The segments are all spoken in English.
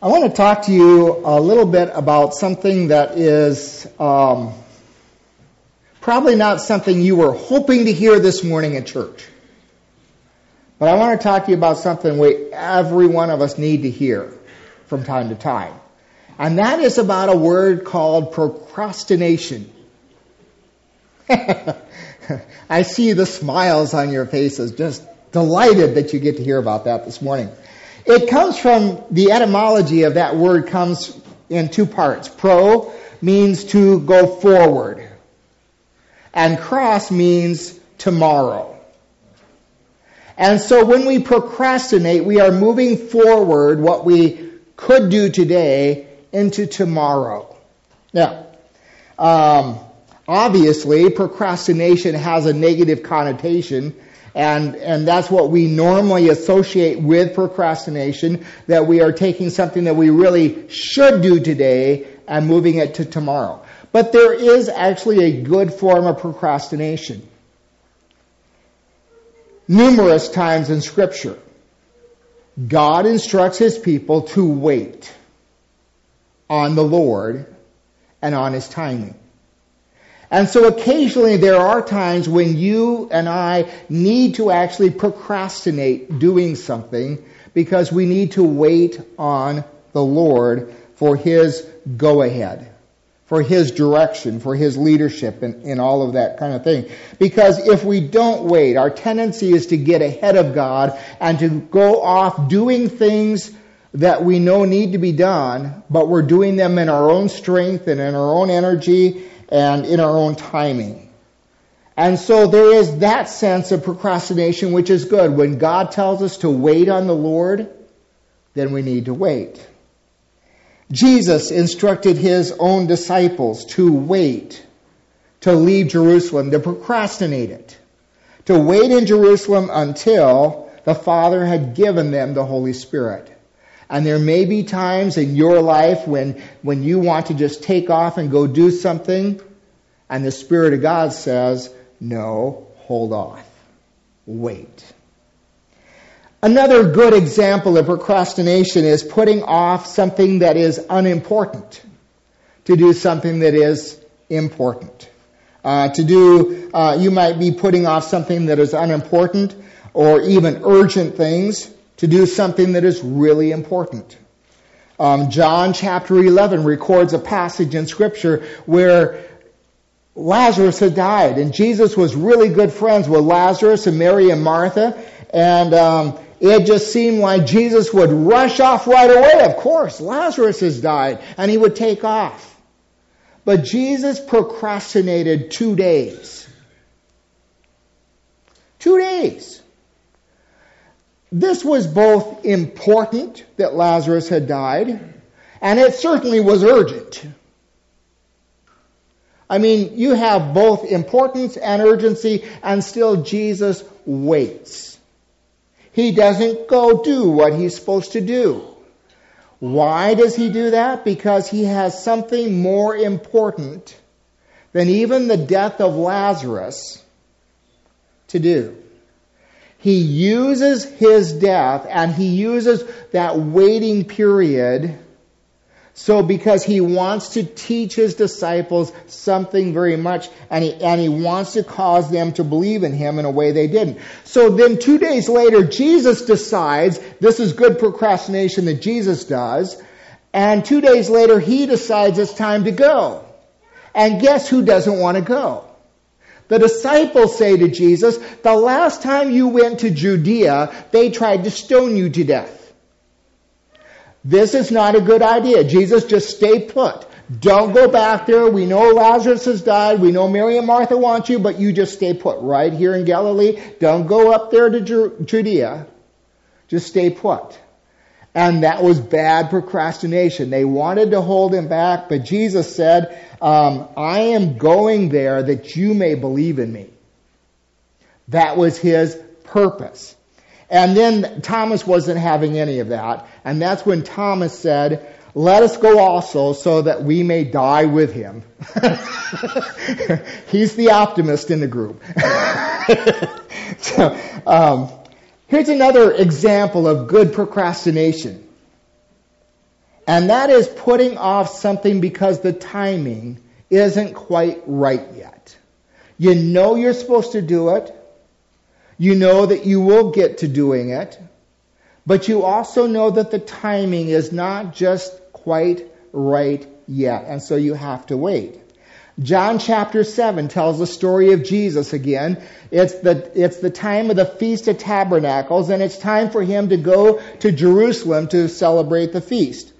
I want to talk to you a little bit about something that is um, probably not something you were hoping to hear this morning at church. But I want to talk to you about something we, every one of us need to hear from time to time. And that is about a word called procrastination. I see the smiles on your faces, just delighted that you get to hear about that this morning. It comes from the etymology of that word comes in two parts. Pro means to go forward. And cross means tomorrow. And so when we procrastinate, we are moving forward what we could do today into tomorrow. Now, um, obviously, procrastination has a negative connotation and, and that's what we normally associate with procrastination, that we are taking something that we really should do today and moving it to tomorrow. But there is actually a good form of procrastination. Numerous times in scripture, God instructs his people to wait on the Lord and on his timing. And so occasionally there are times when you and I need to actually procrastinate doing something because we need to wait on the Lord for His go ahead, for His direction, for His leadership and, and all of that kind of thing. Because if we don't wait, our tendency is to get ahead of God and to go off doing things that we know need to be done, but we're doing them in our own strength and in our own energy and in our own timing. And so there is that sense of procrastination, which is good. When God tells us to wait on the Lord, then we need to wait. Jesus instructed his own disciples to wait, to leave Jerusalem, to procrastinate it, to wait in Jerusalem until the Father had given them the Holy Spirit. And there may be times in your life when, when you want to just take off and go do something, and the Spirit of God says, no, hold off. Wait. Another good example of procrastination is putting off something that is unimportant to do something that is important. Uh, to do, uh, you might be putting off something that is unimportant or even urgent things to do something that is really important. Um, John chapter 11 records a passage in scripture where Lazarus had died and Jesus was really good friends with Lazarus and Mary and Martha and um, it just seemed like Jesus would rush off right away. Of course, Lazarus has died and he would take off. But Jesus procrastinated two days. Two days. This was both important that Lazarus had died, and it certainly was urgent. I mean, you have both importance and urgency, and still Jesus waits. He doesn't go do what he's supposed to do. Why does he do that? Because he has something more important than even the death of Lazarus to do. He uses his death and he uses that waiting period so because he wants to teach his disciples something very much and he, and he wants to cause them to believe in him in a way they didn't. So then two days later, Jesus decides, this is good procrastination that Jesus does, and two days later he decides it's time to go. And guess who doesn't want to go? The disciples say to Jesus, the last time you went to Judea, they tried to stone you to death. This is not a good idea. Jesus, just stay put. Don't go back there. We know Lazarus has died. We know Mary and Martha want you, but you just stay put right here in Galilee. Don't go up there to Judea. Just stay put. And that was bad procrastination. They wanted to hold him back, but Jesus said, um, I am going there that you may believe in me. That was his purpose. And then Thomas wasn't having any of that. And that's when Thomas said, let us go also so that we may die with him. He's the optimist in the group. so, um, here's another example of good procrastination. And that is putting off something because the timing isn't quite right yet. You know you're supposed to do it. You know that you will get to doing it. But you also know that the timing is not just quite right yet. And so you have to wait. John chapter 7 tells the story of Jesus again. It's the, it's the time of the Feast of Tabernacles, and it's time for him to go to Jerusalem to celebrate the feast.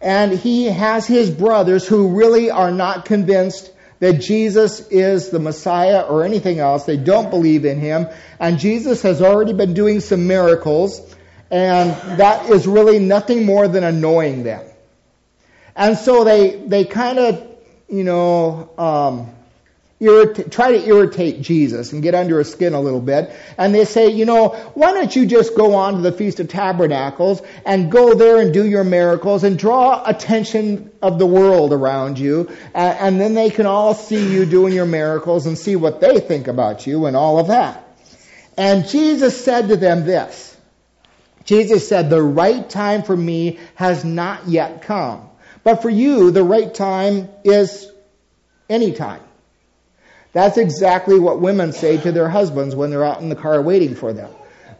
And he has his brothers who really are not convinced that Jesus is the Messiah or anything else. They don't believe in him. And Jesus has already been doing some miracles. And that is really nothing more than annoying them. And so they, they kind of, you know, um, irritate, try to irritate Jesus and get under his skin a little bit. And they say, you know, why don't you just go on to the Feast of Tabernacles and go there and do your miracles and draw attention of the world around you. And, and then they can all see you doing your miracles and see what they think about you and all of that. And Jesus said to them this. Jesus said, the right time for me has not yet come. But for you, the right time is any time. That's exactly what women say to their husbands when they're out in the car waiting for them.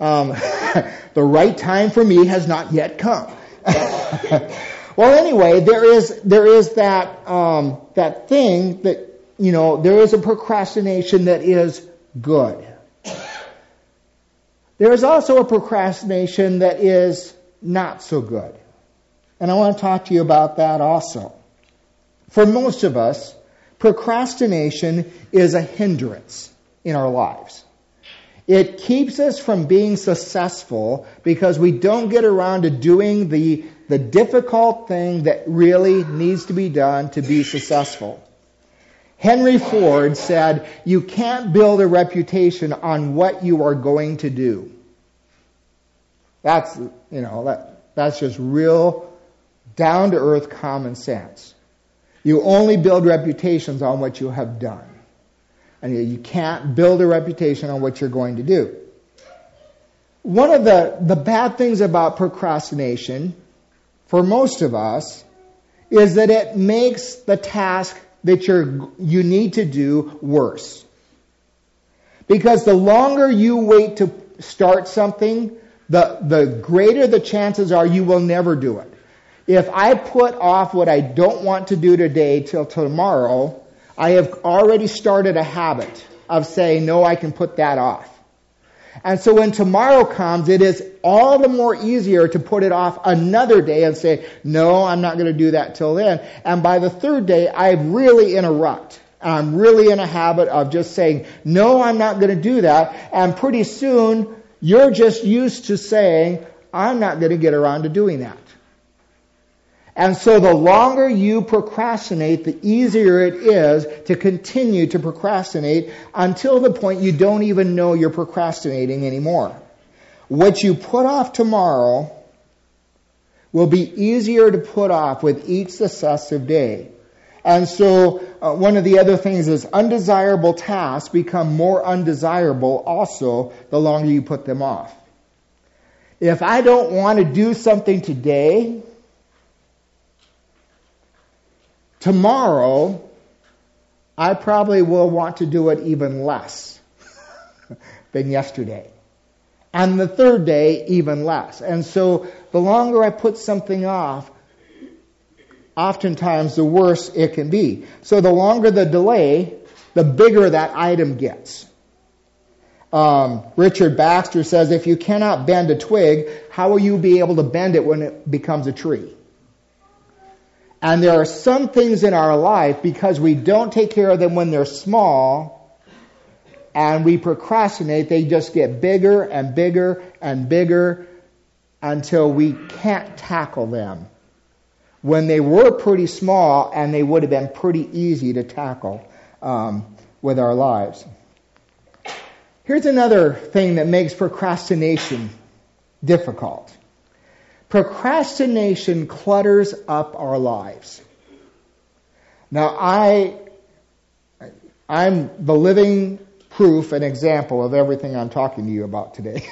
Um, the right time for me has not yet come. well, anyway, there is there is that um, that thing that you know there is a procrastination that is good. There is also a procrastination that is not so good, and I want to talk to you about that also. For most of us, procrastination is a hindrance in our lives. It keeps us from being successful because we don't get around to doing the, the difficult thing that really needs to be done to be successful. Henry Ford said, You can't build a reputation on what you are going to do. That's, you know, that, that's just real down to earth common sense. You only build reputations on what you have done. And you can't build a reputation on what you're going to do. One of the, the bad things about procrastination, for most of us, is that it makes the task that you're, you need to do worse. Because the longer you wait to start something, the, the greater the chances are you will never do it. If I put off what I don't want to do today till tomorrow, I have already started a habit of saying, no, I can put that off. And so when tomorrow comes, it is all the more easier to put it off another day and say, no, I'm not going to do that till then. And by the third day, I really in a rut. I'm really in a habit of just saying, no, I'm not going to do that. And pretty soon, you're just used to saying, I'm not going to get around to doing that. And so the longer you procrastinate, the easier it is to continue to procrastinate until the point you don't even know you're procrastinating anymore. What you put off tomorrow will be easier to put off with each successive day. And so uh, one of the other things is undesirable tasks become more undesirable also the longer you put them off. If I don't want to do something today, Tomorrow, I probably will want to do it even less than yesterday. And the third day, even less. And so the longer I put something off, oftentimes the worse it can be. So the longer the delay, the bigger that item gets. Um, Richard Baxter says, if you cannot bend a twig, how will you be able to bend it when it becomes a tree? And there are some things in our life because we don't take care of them when they're small and we procrastinate, they just get bigger and bigger and bigger until we can't tackle them. When they were pretty small and they would have been pretty easy to tackle um, with our lives. Here's another thing that makes procrastination difficult. Procrastination clutters up our lives. Now, I, I'm the living proof and example of everything I'm talking to you about today.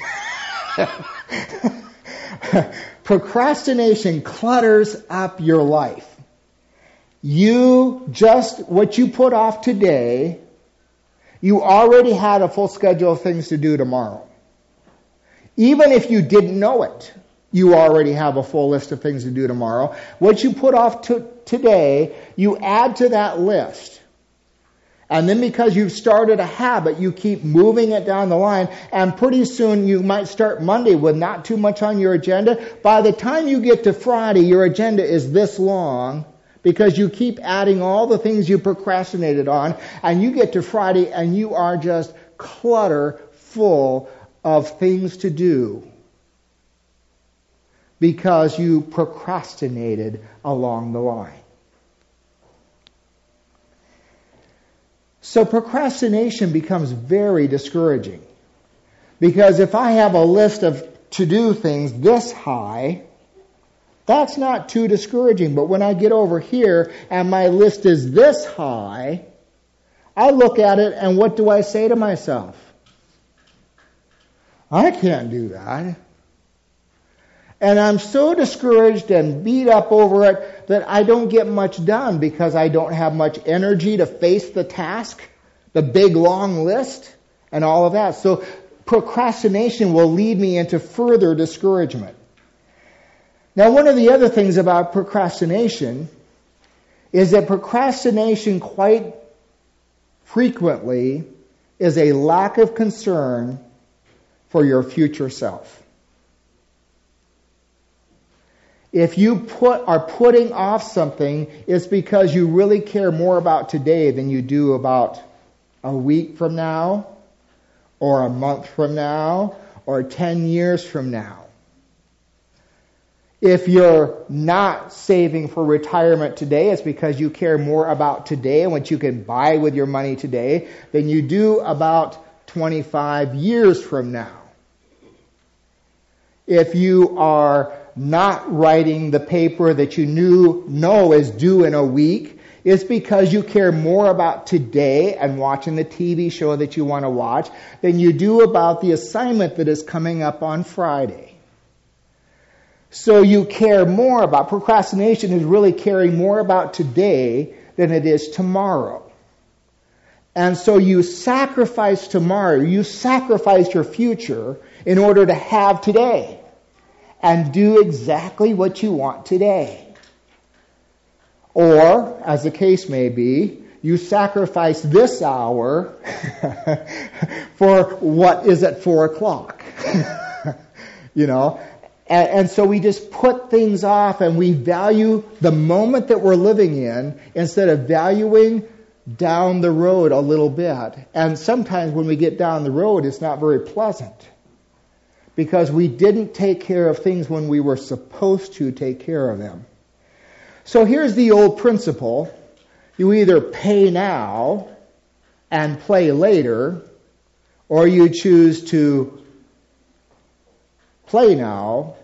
Procrastination clutters up your life. You just, what you put off today, you already had a full schedule of things to do tomorrow. Even if you didn't know it, you already have a full list of things to do tomorrow. What you put off to today, you add to that list. And then because you've started a habit, you keep moving it down the line. And pretty soon you might start Monday with not too much on your agenda. By the time you get to Friday, your agenda is this long because you keep adding all the things you procrastinated on. And you get to Friday and you are just clutter full of things to do because you procrastinated along the line. So procrastination becomes very discouraging. Because if I have a list of to do things this high, that's not too discouraging. But when I get over here and my list is this high, I look at it and what do I say to myself? I can't do that. And I'm so discouraged and beat up over it that I don't get much done because I don't have much energy to face the task, the big long list, and all of that. So procrastination will lead me into further discouragement. Now, one of the other things about procrastination is that procrastination quite frequently is a lack of concern for your future self. If you put, are putting off something, it's because you really care more about today than you do about a week from now, or a month from now, or 10 years from now. If you're not saving for retirement today, it's because you care more about today and what you can buy with your money today than you do about 25 years from now. If you are not writing the paper that you knew know is due in a week is because you care more about today and watching the TV show that you want to watch than you do about the assignment that is coming up on Friday. So you care more about procrastination is really caring more about today than it is tomorrow. And so you sacrifice tomorrow, you sacrifice your future in order to have today and do exactly what you want today. Or, as the case may be, you sacrifice this hour for what is at four o'clock. you know? And, and, so we just put things off and we value the moment that we're living in instead of valuing down the road a little bit. And sometimes when we get down the road, it's not very pleasant because we didn't take care of things when we were supposed to take care of them. So here's the old principle. You either pay now and play later, or you choose to play now.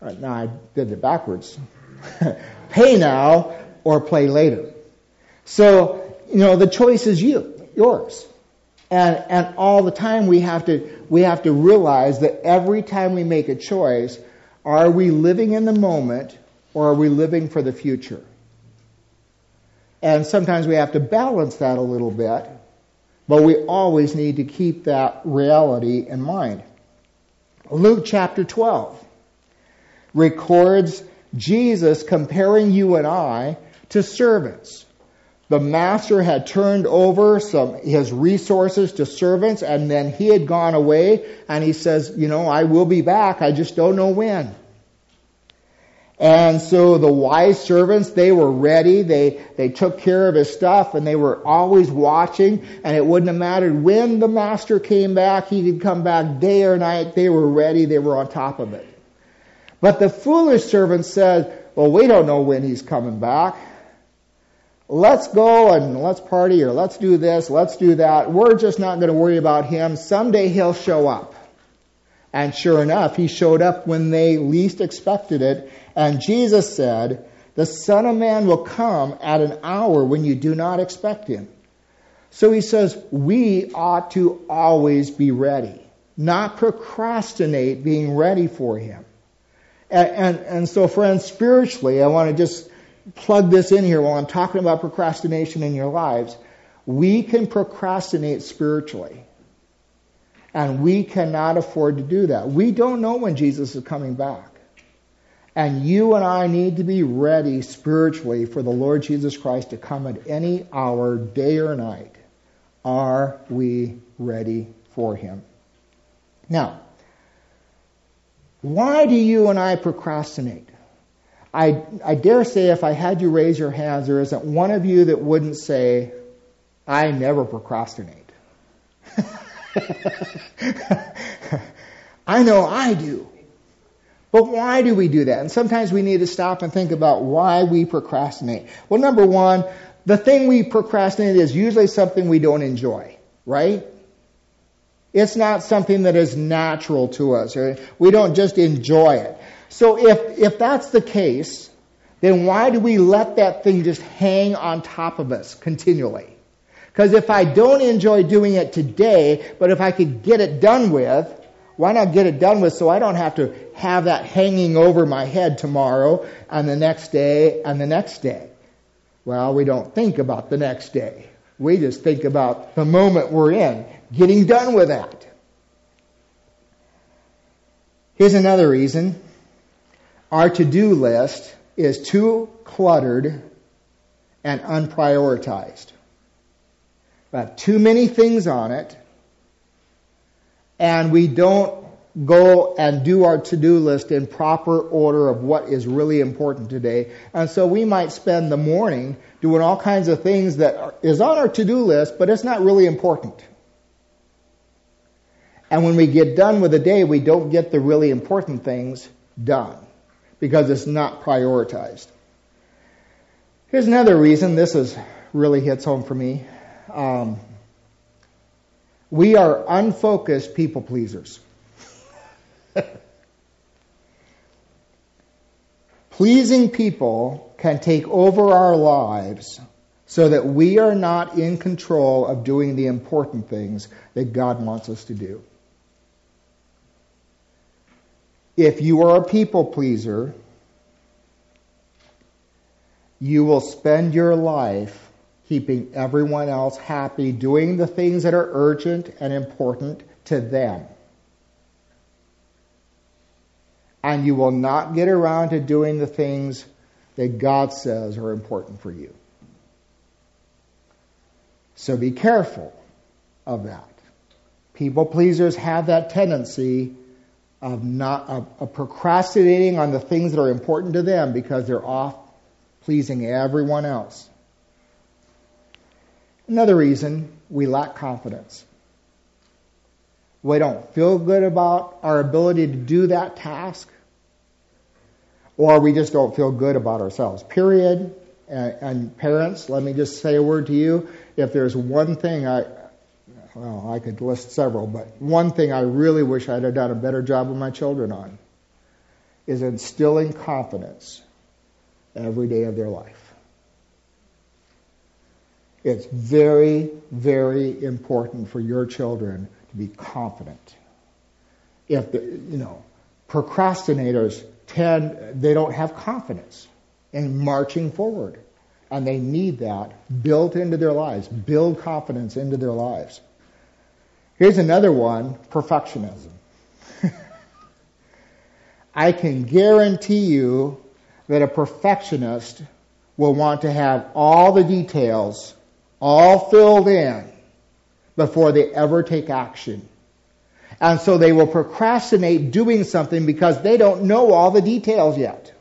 Uh, now I did it backwards. pay now or play later. So, you know, the choice is you, yours. And, and all the time we have to, we have to realize that every time we make a choice, are we living in the moment or are we living for the future? And sometimes we have to balance that a little bit, but we always need to keep that reality in mind. Luke chapter 12 records Jesus comparing you and I to servants the master had turned over some his resources to servants and then he had gone away and he says, you know, I will be back. I just don't know when. And so the wise servants, they were ready. They, they took care of his stuff and they were always watching and it wouldn't have mattered when the master came back. He could come back day or night. They were ready. They were on top of it. But the foolish servant said, well, we don't know when he's coming back let's go and let's party or let's do this, let's do that. We're just not going to worry about him. Someday he'll show up. And sure enough, he showed up when they least expected it. And Jesus said, the Son of Man will come at an hour when you do not expect him. So he says, we ought to always be ready, not procrastinate being ready for him. And, and, and so, friends, spiritually, I want to just plug this in here while I'm talking about procrastination in your lives. We can procrastinate spiritually. And we cannot afford to do that. We don't know when Jesus is coming back. And you and I need to be ready spiritually for the Lord Jesus Christ to come at any hour, day or night. Are we ready for him? Now, why do you and I procrastinate? I, I dare say if I had you raise your hands, there isn't one of you that wouldn't say, I never procrastinate. I know I do. But why do we do that? And sometimes we need to stop and think about why we procrastinate. Well, number one, the thing we procrastinate is usually something we don't enjoy, right? It's not something that is natural to us. We don't just enjoy it. So if, if that's the case, then why do we let that thing just hang on top of us continually? Because if I don't enjoy doing it today, but if I could get it done with, why not get it done with so I don't have to have that hanging over my head tomorrow and the next day and the next day? Well, we don't think about the next day. We just think about the moment we're in, getting done with that. Here's another reason. Our to-do list is too cluttered and unprioritized. We've too many things on it and we don't go and do our to-do list in proper order of what is really important today. And so we might spend the morning doing all kinds of things that are, is on our to-do list, but it's not really important. And when we get done with the day, we don't get the really important things done because it's not prioritized. Here's another reason this is really hits home for me. Um, we are unfocused people pleasers. Pleasing people can take over our lives so that we are not in control of doing the important things that God wants us to do. If you are a people pleaser, you will spend your life keeping everyone else happy, doing the things that are urgent and important to them. And you will not get around to doing the things that God says are important for you. So be careful of that. People pleasers have that tendency of not of, of procrastinating on the things that are important to them because they're off pleasing everyone else. Another reason we lack confidence. We don't feel good about our ability to do that task, or we just don't feel good about ourselves, period. And, and parents, let me just say a word to you. If there's one thing I, well, I could list several, but one thing I really wish I'd have done a better job with my children on is instilling confidence every day of their life. It's very, very important for your children to be confident. If the, you know, procrastinators tend, they don't have confidence in marching forward. And they need that built into their lives, build confidence into their lives. Here's another one, perfectionism. I can guarantee you that a perfectionist will want to have all the details all filled in before they ever take action. And so they will procrastinate doing something because they don't know all the details yet.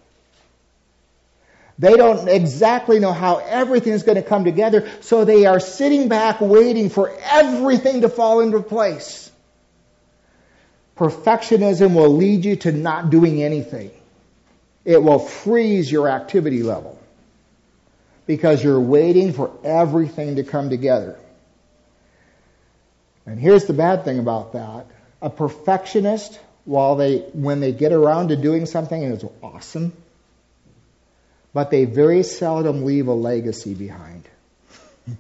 They don't exactly know how everything is going to come together, so they are sitting back waiting for everything to fall into place. Perfectionism will lead you to not doing anything. It will freeze your activity level because you're waiting for everything to come together. And here's the bad thing about that. A perfectionist, while they, when they get around to doing something and it's awesome, but they very seldom leave a legacy behind.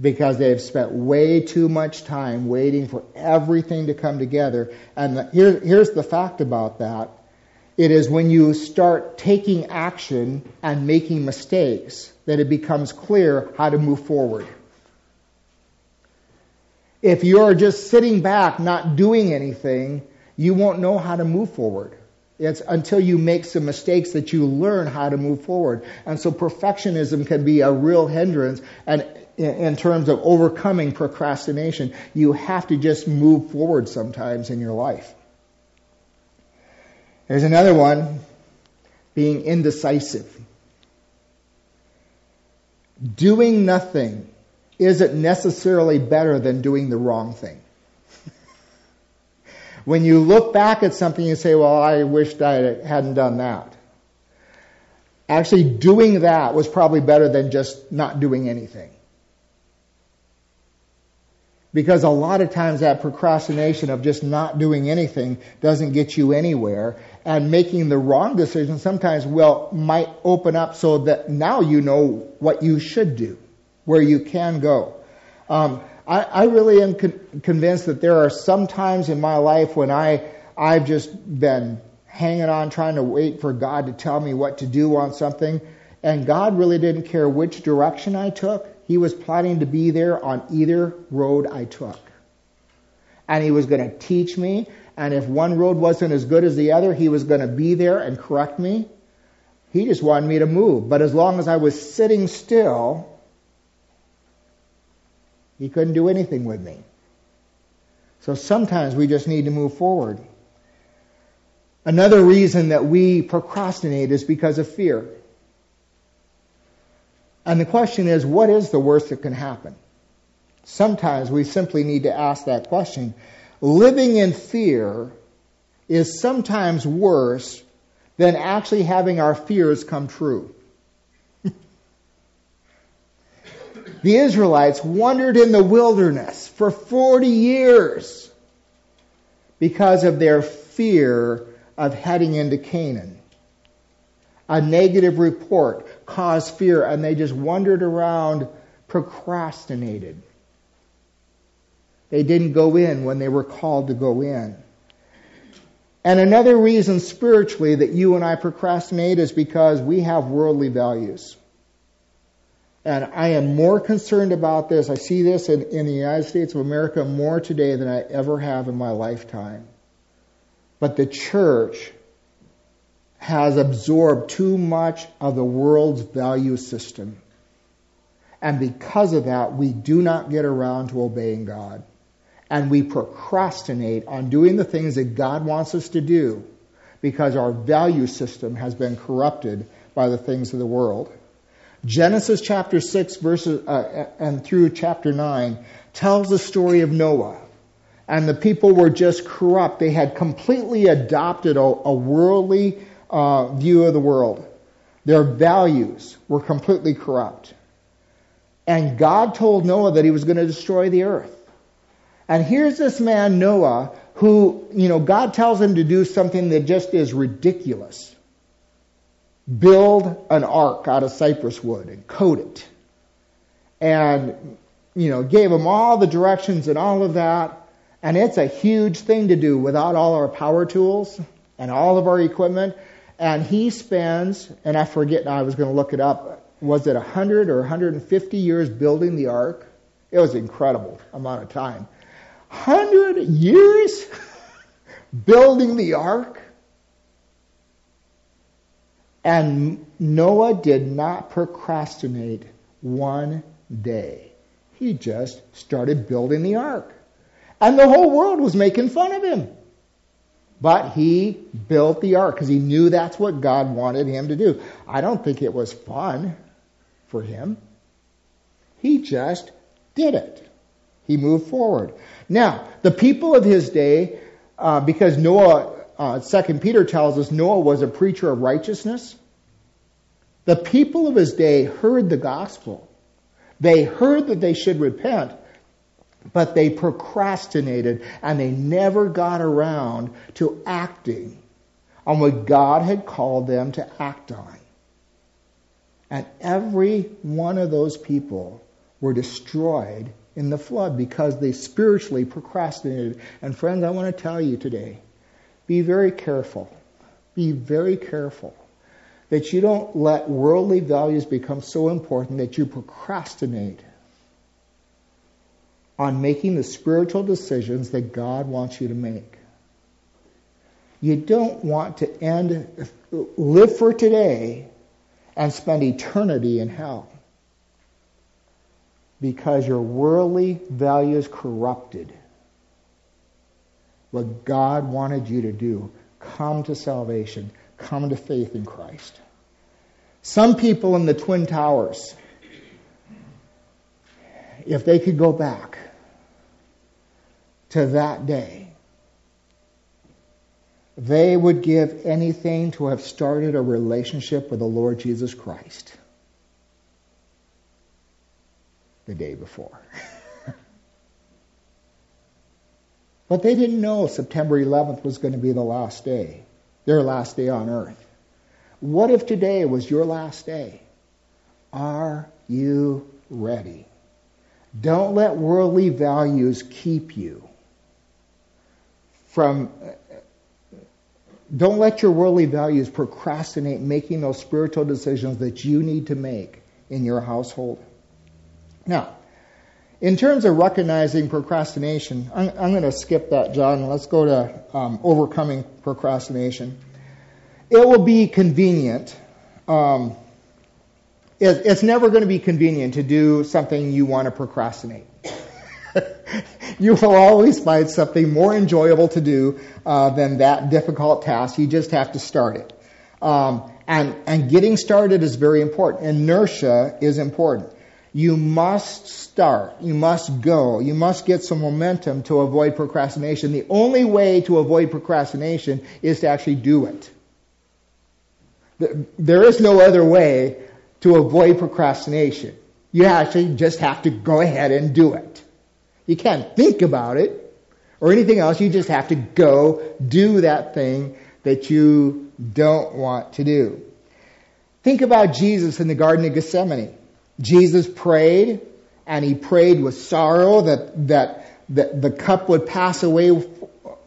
because they've spent way too much time waiting for everything to come together. And the, here, here's the fact about that It is when you start taking action and making mistakes that it becomes clear how to move forward. If you're just sitting back, not doing anything, you won't know how to move forward. It's until you make some mistakes that you learn how to move forward. And so perfectionism can be a real hindrance. And in terms of overcoming procrastination, you have to just move forward sometimes in your life. There's another one, being indecisive. Doing nothing isn't necessarily better than doing the wrong thing. when you look back at something, you say, well, I wished I hadn't done that. Actually, doing that was probably better than just not doing anything. Because a lot of times that procrastination of just not doing anything doesn't get you anywhere. And making the wrong decision sometimes will, might open up so that now you know what you should do, where you can go. Um, I, I, really am con- convinced that there are some times in my life when I, I've just been hanging on trying to wait for God to tell me what to do on something. And God really didn't care which direction I took. He was planning to be there on either road I took. And he was going to teach me. And if one road wasn't as good as the other, he was going to be there and correct me. He just wanted me to move. But as long as I was sitting still, he couldn't do anything with me. So sometimes we just need to move forward. Another reason that we procrastinate is because of fear. And the question is, what is the worst that can happen? Sometimes we simply need to ask that question. Living in fear is sometimes worse than actually having our fears come true. The Israelites wandered in the wilderness for 40 years because of their fear of heading into Canaan a negative report caused fear, and they just wandered around, procrastinated. They didn't go in when they were called to go in. And another reason spiritually that you and I procrastinate is because we have worldly values. And I am more concerned about this. I see this in, in the United States of America more today than I ever have in my lifetime. But the church has absorbed too much of the world's value system. And because of that, we do not get around to obeying God. And we procrastinate on doing the things that God wants us to do because our value system has been corrupted by the things of the world. Genesis chapter 6 verses, uh, and through chapter 9 tells the story of Noah. And the people were just corrupt. They had completely adopted a, a worldly uh, view of the world. Their values were completely corrupt. And God told Noah that he was going to destroy the earth. And here's this man, Noah, who, you know, God tells him to do something that just is ridiculous. Build an ark out of cypress wood and coat it. And, you know, gave him all the directions and all of that. And it's a huge thing to do without all our power tools and all of our equipment. And he spends, and I forget I was going to look it up, was it 100 or 150 years building the ark? It was an incredible amount of time. 100 years building the ark? And Noah did not procrastinate one day. He just started building the ark. And the whole world was making fun of him. But he built the ark because he knew that's what God wanted him to do. I don't think it was fun for him. He just did it. He moved forward. Now, the people of his day, uh, because Noah, uh, Peter tells us Noah was a preacher of righteousness. The people of his day heard the gospel. They heard that they should repent, but they procrastinated and they never got around to acting on what God had called them to act on. And every one of those people were destroyed in the flood because they spiritually procrastinated. And friends, I want to tell you today be very careful Be very careful that you don't let worldly values become so important that you procrastinate on making the spiritual decisions that God wants you to make. You don't want to end, live for today and spend eternity in hell because your worldly values corrupted what God wanted you to do. Come to salvation. Come to faith in Christ. Some people in the Twin Towers, if they could go back to that day, they would give anything to have started a relationship with the Lord Jesus Christ the day before. but they didn't know September 11th was going to be the last day, their last day on earth. What if today was your last day? Are you ready? Don't let worldly values keep you from don't let your worldly values procrastinate making those spiritual decisions that you need to make in your household. Now, in terms of recognizing procrastination, I'm, I'm going to skip that, John. Let's go to um, overcoming procrastination. It will be convenient. Um, it, it's never going to be convenient to do something you want to procrastinate. you will always find something more enjoyable to do uh, than that difficult task. You just have to start it. Um, and, and getting started is very important. Inertia is important. You must start. You must go. You must get some momentum to avoid procrastination. The only way to avoid procrastination is to actually do it. There is no other way to avoid procrastination. You actually just have to go ahead and do it. You can't think about it or anything else. You just have to go do that thing that you don't want to do. Think about Jesus in the Garden of Gethsemane. Jesus prayed, and he prayed with sorrow that, that, that the cup would pass away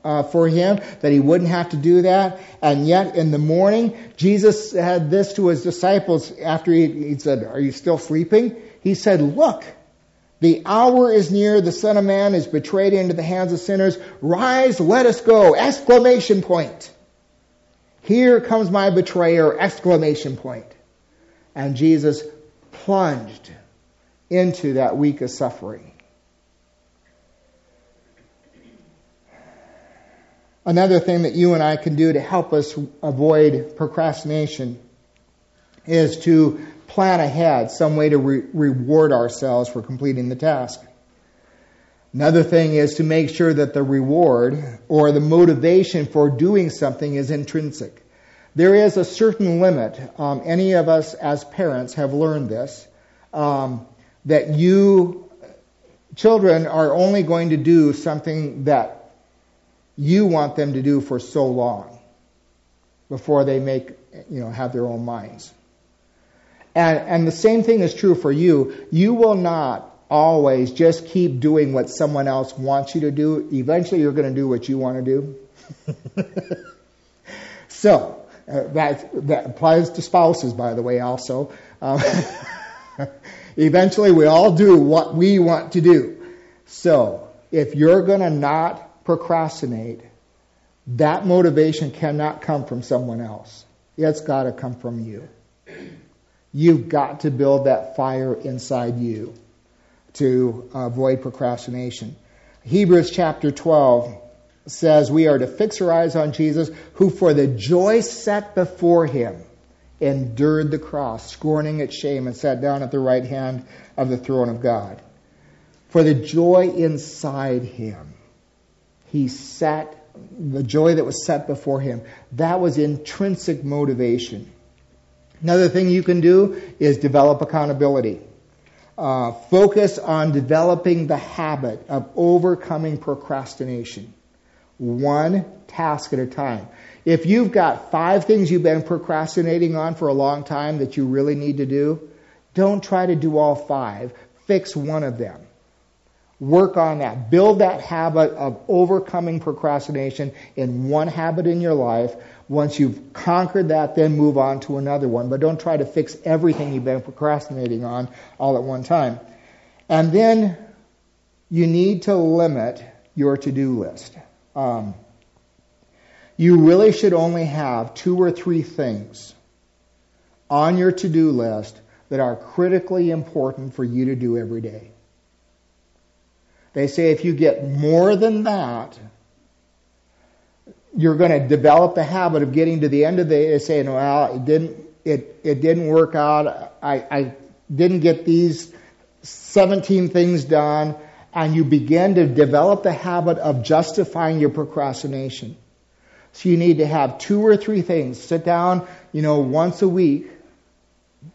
uh, for him, that he wouldn't have to do that. And yet in the morning, Jesus said this to his disciples after he, he said, Are you still sleeping? He said, Look, the hour is near, the Son of Man is betrayed into the hands of sinners. Rise, let us go! Exclamation point. Here comes my betrayer! Exclamation point. And Jesus plunged into that week of suffering. Another thing that you and I can do to help us avoid procrastination is to plan ahead some way to re- reward ourselves for completing the task. Another thing is to make sure that the reward or the motivation for doing something is intrinsic. There is a certain limit. Um, any of us as parents have learned this um, that you, children, are only going to do something that you want them to do for so long before they make, you know, have their own minds. And, and the same thing is true for you. You will not always just keep doing what someone else wants you to do. Eventually, you're going to do what you want to do. so, uh, that, that applies to spouses, by the way, also. Um, eventually, we all do what we want to do. So, if you're going to not procrastinate, that motivation cannot come from someone else. It's got to come from you. You've got to build that fire inside you to avoid procrastination. Hebrews chapter 12 says we are to fix our eyes on Jesus, who for the joy set before him endured the cross, scorning its shame, and sat down at the right hand of the throne of God. For the joy inside him, he sat, the joy that was set before him, that was intrinsic motivation. Another thing you can do is develop accountability. Uh, focus on developing the habit of overcoming procrastination one task at a time. If you've got five things you've been procrastinating on for a long time that you really need to do, don't try to do all five. Fix one of them. Work on that. Build that habit of overcoming procrastination in one habit in your life. Once you've conquered that, then move on to another one. But don't try to fix everything you've been procrastinating on all at one time. And then you need to limit your to-do list. Um, you really should only have two or three things on your to-do list that are critically important for you to do every day. They say if you get more than that, you're going to develop the habit of getting to the end of the day saying, well, it didn't, it, it didn't work out. I, I didn't get these 17 things done. And you begin to develop the habit of justifying your procrastination. So you need to have two or three things. Sit down, you know, once a week,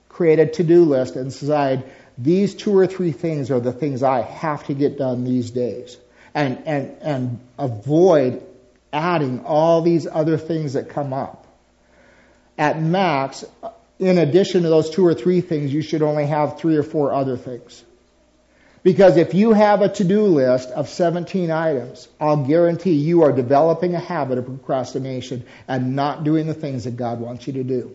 create a to-do list and decide these two or three things are the things I have to get done these days. And, and, and avoid adding all these other things that come up. At max, in addition to those two or three things, you should only have three or four other things. Because if you have a to-do list of 17 items, I'll guarantee you are developing a habit of procrastination and not doing the things that God wants you to do.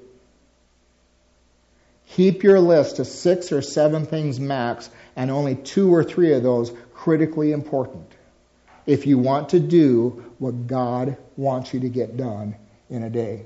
Keep your list to six or seven things max and only two or three of those critically important if you want to do what God wants you to get done in a day.